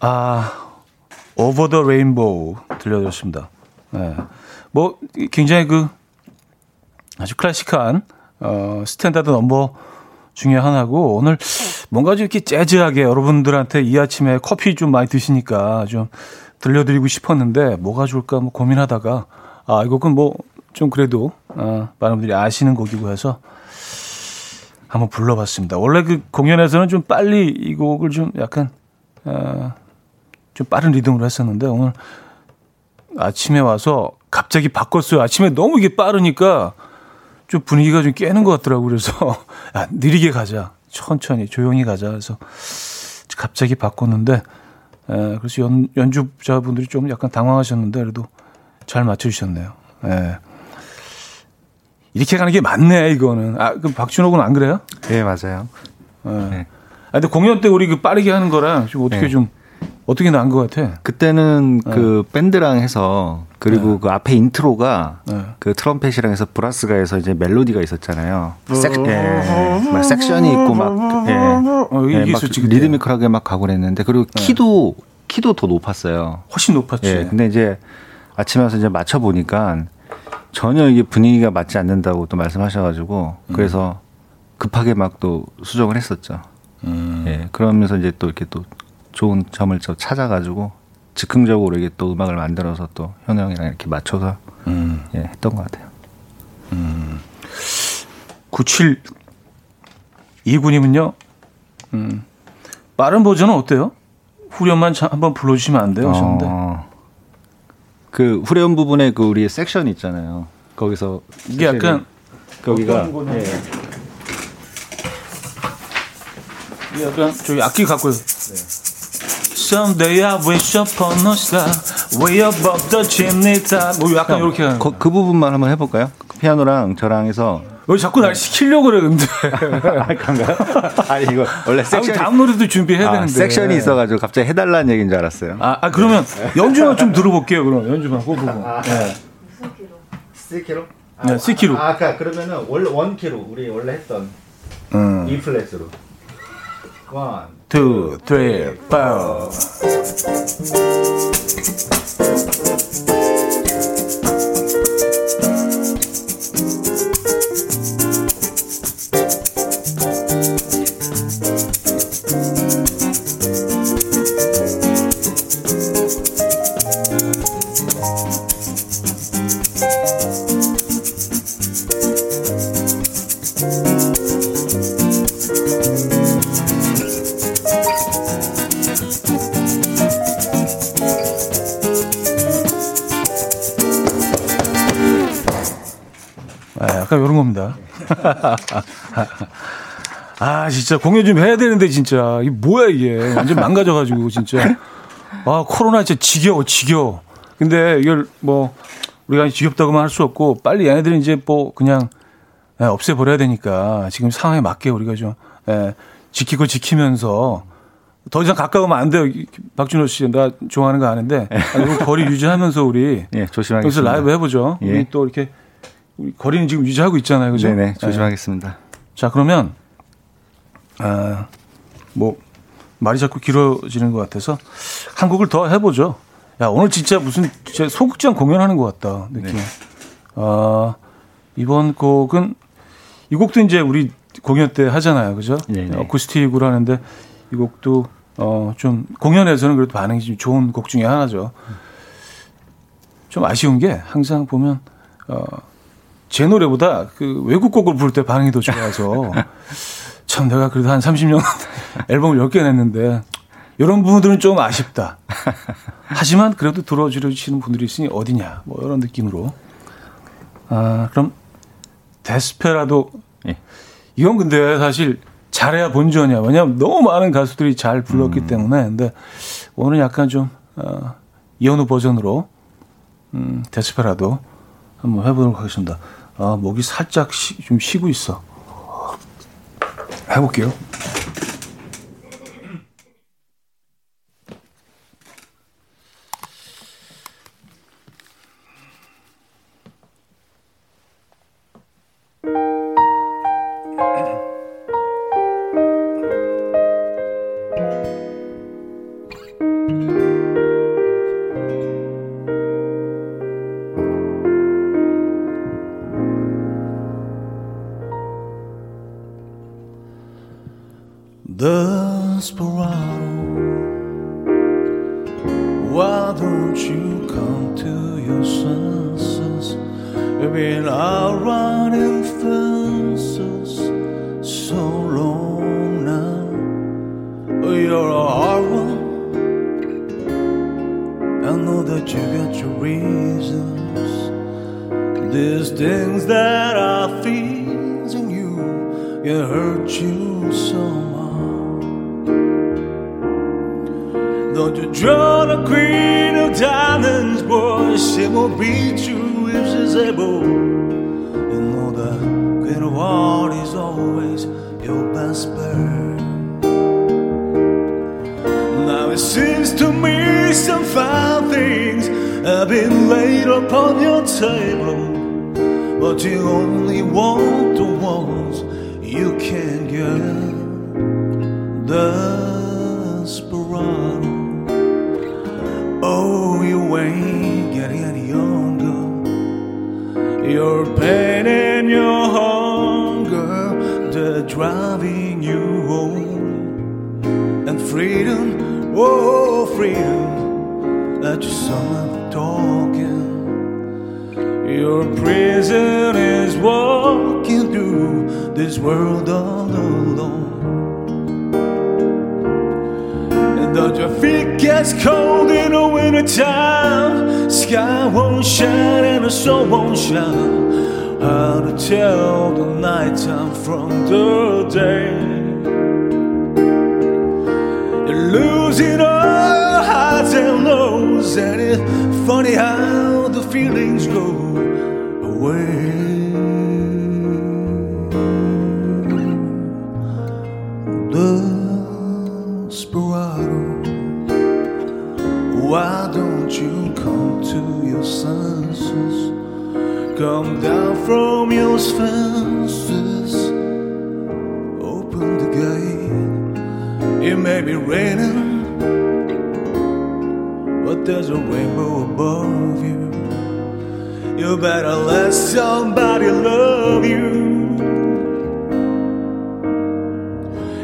아, Over the Rainbow 들려드렸습니다. 네. 뭐, 굉장히 그, 아주 클래식한, 어, standard number 중에 하나고, 오늘 뭔가 좀 이렇게 재즈하게 여러분들한테 이 아침에 커피 좀 많이 드시니까 좀 들려드리고 싶었는데, 뭐가 좋을까 뭐 고민하다가, 아, 이 곡은 뭐, 좀 그래도, 어, 많은 분들이 아시는 곡이고 해서, 한번 불러봤습니다. 원래 그 공연에서는 좀 빨리 이 곡을 좀 약간, 어, 좀 빠른 리듬으로 했었는데, 오늘 아침에 와서 갑자기 바꿨어요. 아침에 너무 이게 빠르니까 좀 분위기가 좀 깨는 것 같더라고요. 그래서, 야, 느리게 가자. 천천히, 조용히 가자. 그래서 갑자기 바꿨는데, 에, 그래서 연, 연주자분들이 좀 약간 당황하셨는데, 그래도 잘 맞춰주셨네요. 예. 이렇게 가는 게 맞네, 이거는. 아, 그럼 박준호 군 안 그래요? 예, 맞아요. 예. 네. 아, 근데 공연 때 우리 그 빠르게 하는 거랑 좀 어떻게 네. 좀, 어떻게 나은 것 같아? 그때는 그 밴드랑 해서 그리고 네. 그 앞에 인트로가 네. 그 트럼펫이랑 해서 브라스가 해서 이제 멜로디가 있었잖아요. 섹, 예, 막 섹션이 있고 막, 예, 어, 예, 막. 리드미컬하게 막 가고 그랬는데 그리고 키도 키도 더 높았어요. 훨씬 높았지. 예, 근데 이제 아침에 와서 이제 맞춰 보니까 전혀 이게 분위기가 맞지 않는다고 또 말씀하셔가지고 그래서 급하게 막 또 수정을 했었죠. 음. 예, 그러면서 이제 또 이렇게 또 좋은 점을 좀 찾아가지고 즉흥적으로 이게 또 음악을 만들어서 또 현우 형이랑 이렇게 맞춰서 음. 예, 했던 것 같아요. 97 이군님은요, 음, 빠른 버전은 어때요? 후렴만 참 한번 불러주시면 안 돼요? 하셨는데. 어, 그 후렴 부분에 그 우리 섹션 있잖아요. 거기서 이게 약간 거기가? 예. 이게 약간 저기 악기 갖고 Someday I wish upon a star way above the chimney top 뭐 약간 이렇게 하는 거- 그 부분만 한번 해볼까요? 그 피아노랑 저랑 해서 왜 자꾸 날 시키려고 그래 근데 그런가요? 아니 이거 원래 아, 섹션이 다음 노래도 준비해야 아, 되는데 섹션이 있어가지고 갑자기 해달라는 얘기인 줄 알았어요. 아, 아, 그러면 연주만 좀 들어볼게요 그럼 연주만 그 부분 네. C키로? 네, C키로. 아, 아까 그러면은 원래 원키로 우리 원래 했던 음. E 플랫으로. 원. Two, three, four. 겁니다. 아, 진짜 공연 좀 해야 되는데, 진짜. 이게 뭐야, 이게. 완전 망가져가지고, 진짜. 아, 코로나 진짜 지겨워, 지겨워. 근데 이걸 뭐, 우리가 지겹다고만 할 수 없고, 빨리 얘네들이 이제 뭐, 그냥, 예, 없애버려야 되니까, 지금 상황에 맞게 우리가 좀, 예, 지키고 지키면서, 더 이상 가까우면 안 돼요. 박준호 씨, 나 좋아하는 거 아는데, 아, 이거 거리 유지하면서 우리, 예, 여기서 조심하겠습니다. 라이브 해보죠. 예. 우리 또 이렇게 거리는 지금 유지하고 있잖아요, 그죠? 네네, 예. 조심하겠습니다. 자 그러면 아 뭐 말이 자꾸 길어지는 것 같아서 한 곡을 더 해보죠. 야 오늘 진짜 무슨 진짜 소극장 공연하는 것 같다 느낌. 네. 아 이번 곡은 이 곡도 이제 우리 공연 때 하잖아요, 그죠? 네네. 어쿠스틱으로 하는데 이 곡도 어 좀 공연에서는 그래도 반응이 좀 좋은 곡 중에 하나죠. 좀 아쉬운 게 항상 보면 어, 제 노래보다 그 외국 곡을 부를 때 반응이 더 좋아서 참 내가 그래도 한 30년 앨범을 10개 냈는데 이런 부분들은 좀 아쉽다. 하지만 그래도 들어주시는 분들이 있으니 어디냐 뭐 이런 느낌으로 아 그럼 데스페라도 예. 이건 근데 사실 잘해야 본전이야. 왜냐하면 너무 많은 가수들이 잘 불렀기 때문에 근데 오늘 약간 좀 어, 이현우 버전으로 음, 데스페라도 한번 해보도록 하겠습니다. 아, 목이 살짝 쉬, 좀 쉬고 있어. 해볼게요. So long now. You're a hard one. I know that you got your reasons. These things that I feel in you can hurt you somehow. Don't you draw the queen of diamonds, boy? She won't beat you if she's able. Have been laid upon your table, but you only want the ones you can get. Desperado. Oh, you ain't getting any younger. Your pain and your hunger, they're driving you home. And freedom, oh, freedom, that your son prison is walking through this world all alone. And Don't your feet gets cold in the winter time? Sky won't shine and the sun won't shine. How to tell the nighttime from the day? You're losing all highs and lows, and it's funny how the feelings go there's a rainbow above you. You better let somebody love you.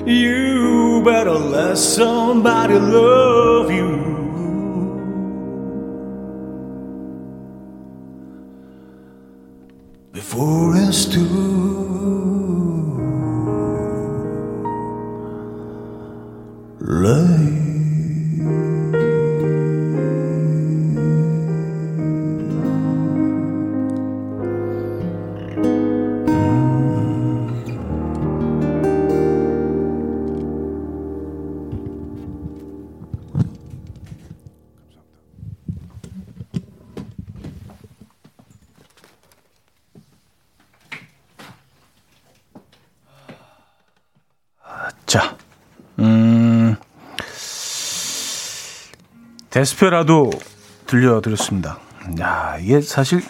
You better let somebody love you. 데스페라도 들려드렸습니다. 야, 이게 사실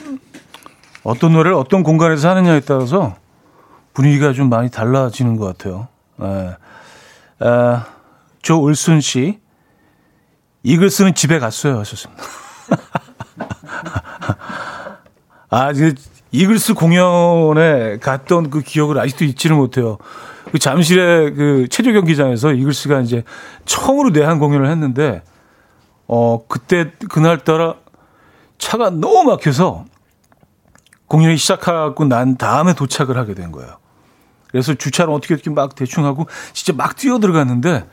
어떤 노래를 어떤 공간에서 하느냐에 따라서 분위기가 좀 많이 달라지는 것 같아요. 예. 아, 조을순 씨, 이글스는 집에 갔어요. 하셨습니다. 아, 이글스 공연에 갔던 그 기억을 아직도 잊지를 못해요. 그 잠실의 그 체조 경기장에서 이글스가 이제 처음으로 내한 공연을 했는데, 어, 그때, 그날따라 차가 너무 막혀서 공연이 시작하고 난 다음에 도착을 하게 된 거예요. 그래서 주차를 어떻게 어떻게 막 대충 하고 진짜 막 뛰어 들어갔는데,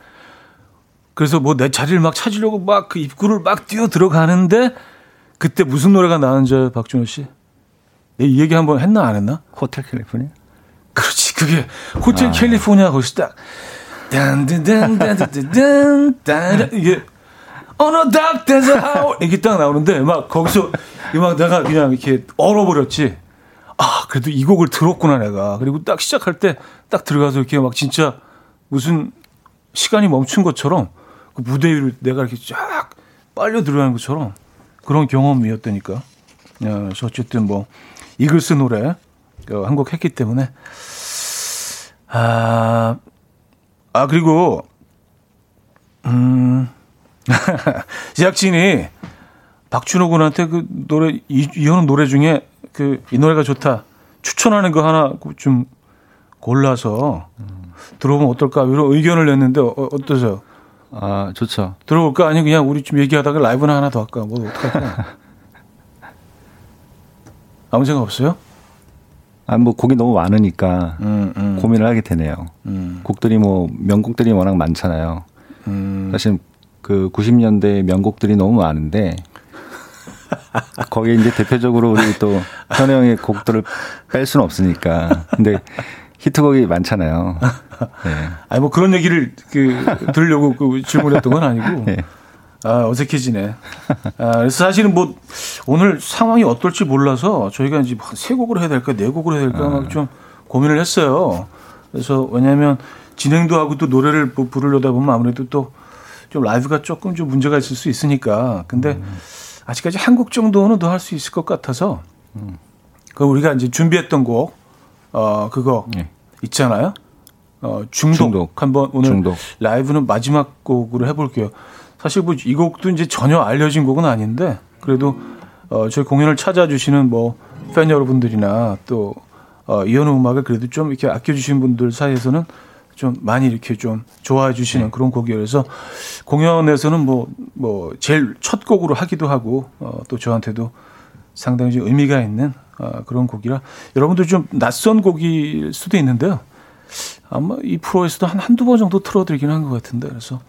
그래서 뭐 내 자리를 막 찾으려고 막 그 입구를 막 뛰어 들어가는데, 그때 무슨 노래가 나는지 박준호 씨? 내이 얘기 한번 했나 안 했나? 호텔 캘리포니아? 그렇지 그게 호텔 캘리포니아 거기서 딱 이게 어느 하우 이게 딱 나오는데 막 거기서 막 내가 그냥 이렇게 얼어버렸지. 아 그래도 이 곡을 들었구나 내가. 그리고 딱 시작할 때 딱 들어가서 이렇게 막 진짜 무슨 시간이 멈춘 것처럼 그 무대 위를 내가 이렇게 쫙 빨려 들어가는 것처럼 그런 경험이었다니까. 야, 그래서 어쨌든 뭐 이글스 노래 어, 한곡 했기 때문에 아, 아 그리고 음 제작진이 박준호 군한테 그 노래 이, 이현우 노래 중에 그 이 노래가 좋다 추천하는 거 하나 좀 골라서 들어보면 어떨까 이런 의견을 냈는데 어, 어떠세요? 아, 좋죠. 들어볼까 아니 그냥 우리 좀 얘기하다가 라이브나 하나 더 할까 뭐 어떡할까? 아무 생각 없어요? 아, 뭐 곡이 너무 많으니까 음, 음, 고민을 하게 되네요. 음, 곡들이 뭐 명곡들이 워낙 많잖아요. 음. 사실 그 90년대 명곡들이 너무 많은데 거기에 이제 대표적으로 우리 또 현우 형의 곡들을 뺄 수는 없으니까. 근데 히트곡이 많잖아요. 네. 아니 뭐 그런 얘기를 그 들으려고 그 질문했던 건 아니고 네. 아 어색해지네. 아, 그래서 사실은 뭐 오늘 상황이 어떨지 몰라서 저희가 이제 뭐세 곡으로 해야 될까 네 곡으로 해야 될까 막 좀 고민을 했어요. 그래서 왜냐하면 진행도 하고 또 노래를 뭐 부르려다 보면 아무래도 또 좀 라이브가 조금 좀 문제가 있을 수 있으니까. 근데 아직까지 한 곡 정도는 더 할 수 있을 것 같아서 그 우리가 이제 준비했던 곡 어 그거 네. 있잖아요. 어 중독, 중독. 한번 오늘 중독. 라이브는 마지막 곡으로 해볼게요. 사실 뭐 이 곡도 이제 전혀 알려진 곡은 아닌데 그래도 어 저희 공연을 찾아주시는 뭐 팬 여러분들이나 또 어, 이현우 음악을 그래도 좀 이렇게 아껴주신 분들 사이에서는 좀 많이 이렇게 좀 좋아해 주시는 그런 곡이어서 공연에서는 뭐, 뭐, 제일 첫 곡으로 하기도 하고, 어, 또 저한테도 상당히 좀 의미가 있는 어, 그런 곡이라 여러분들 좀 낯선 곡일 수도 있는데요. 아마 이 프로에서도 한 한두 번 정도 틀어드리긴 한 것 같은데 그래서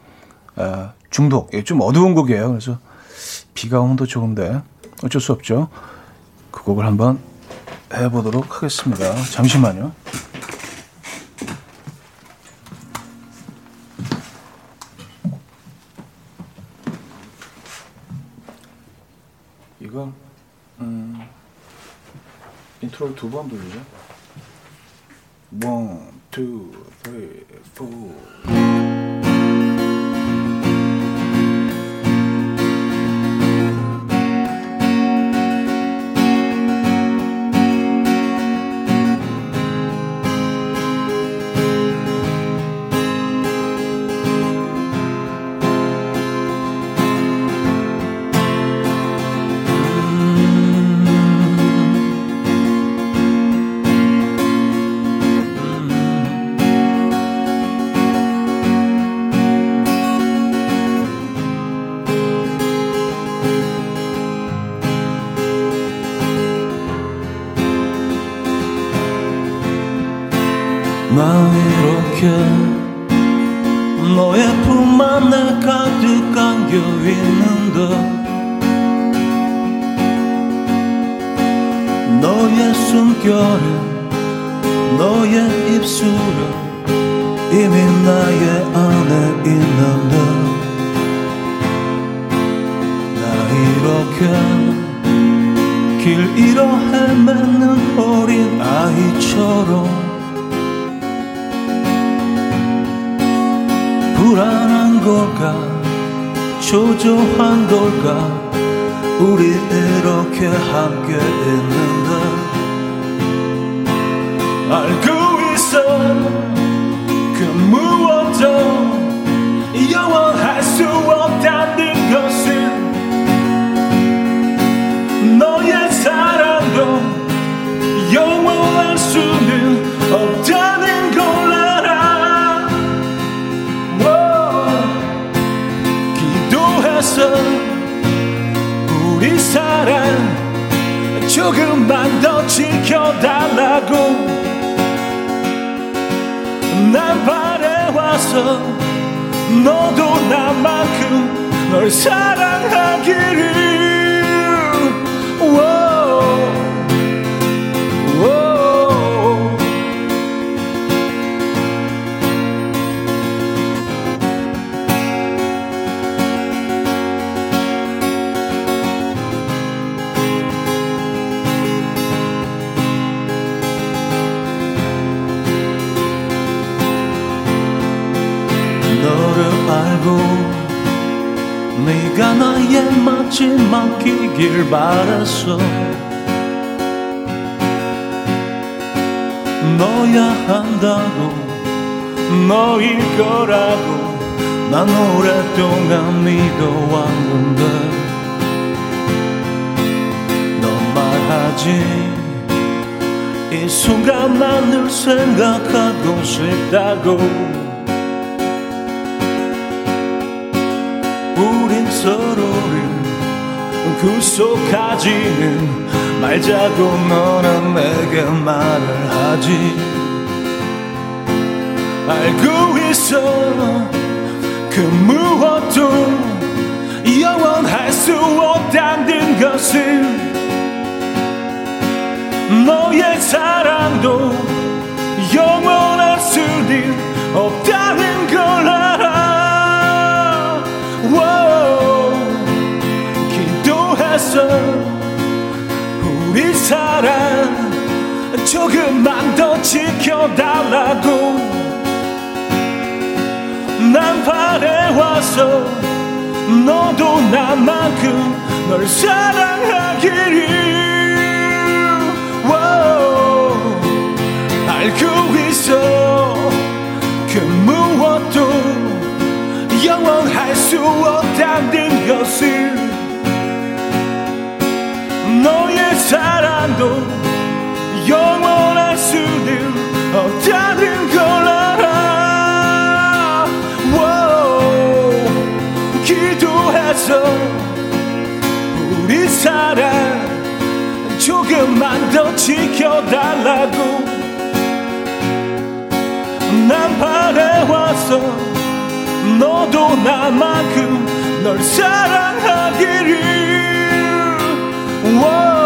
아, 중독. 예, 좀 어두운 곡이에요. 그래서 비가 오면 더 좋은데 어쩔 수 없죠. 그 곡을 한번 해보도록 하겠습니다. 잠시만요. 이건 음, 인트로를 두 번 돌리죠. 원, 투, 쓰리, 나 이렇게 너의 품 안에 가득 안겨 있는데 너의 숨결에 너의 입술에 이미 나의 안에 있는데 나 이렇게 길 잃어 헤매는 어린 아이처럼 불안한 걸까? 초조한 걸까? 우리 이렇게 함께 있는데 알고 있어. 그 무엇도 영원할 수 없다는 것을 너의 사랑도 영원할 수는 우리 사랑 조금만 더 지켜달라고. 난 바래와서 너도 나만큼 널 사랑하기를 알고 네가 나의 마지막 기길 바랬어 너야 한다고 너일 거라고 난 오랫동안 믿어왔는데 넌 말하지 이 순간 난 늘 생각하고 싶다고 우린 서로를 구속하지는 말자고 너는 내게 말을 하지 알고 있어. 그 무엇도 영원할 수 없다는 것을 너의 사랑도 영원할 수는 없다는 걸 기도해서 우리 사랑 조금만 더 지켜달라고. 난 바래와서 너도 나만큼 널 사랑하기를. 워, 알고 있어. 그 무엇도 영원할 수 없다는 것을 너의 사랑도 영원할 수는 없다는 걸 알아. 워, 기도해서 우리 사랑 조금만 더 지켜달라고. 난 바래와서 너도 나만큼 널 사랑하기를 Whoa.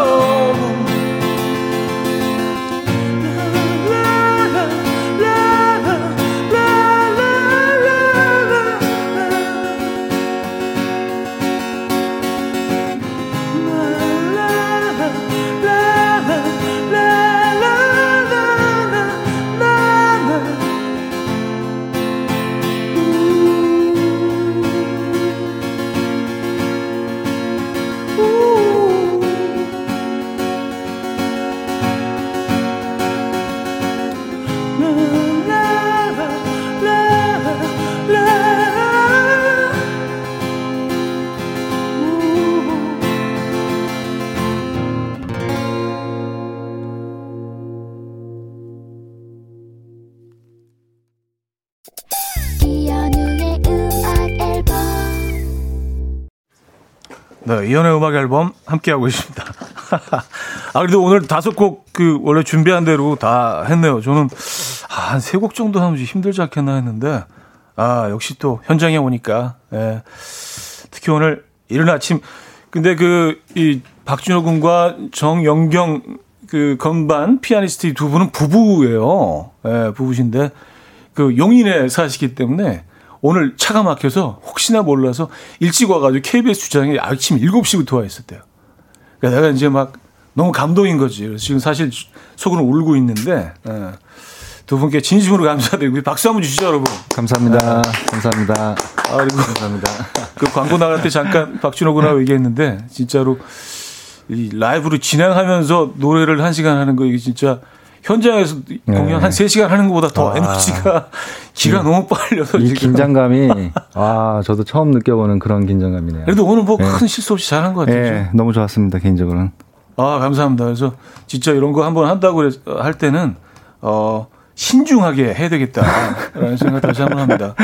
이연의 음악 앨범 함께하고 계십니다. 아, 그래도 오늘 다섯 곡 그 원래 준비한 대로 다 했네요. 저는 아, 한세 곡 정도 하면 좀 힘들지 않겠나 했는데 아, 역시 또 현장에 오니까 예. 특히 오늘 이른 아침 근데 그 이 박준호 군과 정영경 그 건반 피아니스트 두 분은 부부예요. 예, 부부신데 그 용인에 사시기 때문에 오늘 차가 막혀서 혹시나 몰라서 일찍 와가지고 KBS 주차장에 아침 7시부터 와 있었대요. 그러니까 내가 이제 막 너무 감동인 거지. 그래서 지금 사실 속으로 울고 있는데 예. 두 분께 진심으로 감사드리고 박수 한번 주시죠, 여러분. 감사합니다. 감사합니다. 아, 그리고 감사합니다. 그 광고 나갈 때 잠깐 박준호 군하고 얘기했는데 진짜로 이 라이브로 진행하면서 노래를 한 시간 하는 거 이게 진짜 현장에서 공연 한 3시간 하는 것보다 더 에너지가 기가 너무 빨려서 이 지금. 긴장감이 아 저도 처음 느껴보는 그런 긴장감이네요. 그래도 오늘 뭐 네. 큰 실수 없이 잘한 것 같아요. 예, 너무 좋았습니다 개인적으로는. 아, 감사합니다. 그래서 진짜 이런 거 한번 한다고 할 때는 어 신중하게 해야 되겠다라는 생각 다시 한번 합니다.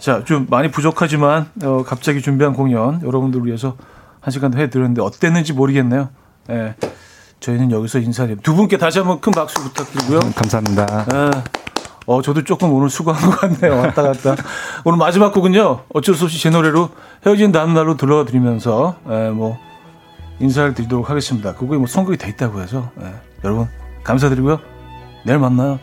자, 좀 많이 부족하지만 어 갑자기 준비한 공연 여러분들 위해서 한 시간 더 해드렸는데 어땠는지 모르겠네요. 예. 저희는 여기서 인사드립니다. 두 분께 다시 한번 큰 박수 부탁드리고요. 감사합니다. 예. 어, 저도 조금 오늘 수고한 것 같네요. 왔다 갔다. 오늘 마지막 곡은요. 어쩔 수 없이 제 노래로 헤어진 다음 날로 들러드리면서, 예, 뭐, 인사를 드리도록 하겠습니다. 그거에 뭐 선곡이 돼 있다고 해서, 예. 여러분, 감사드리고요. 내일 만나요.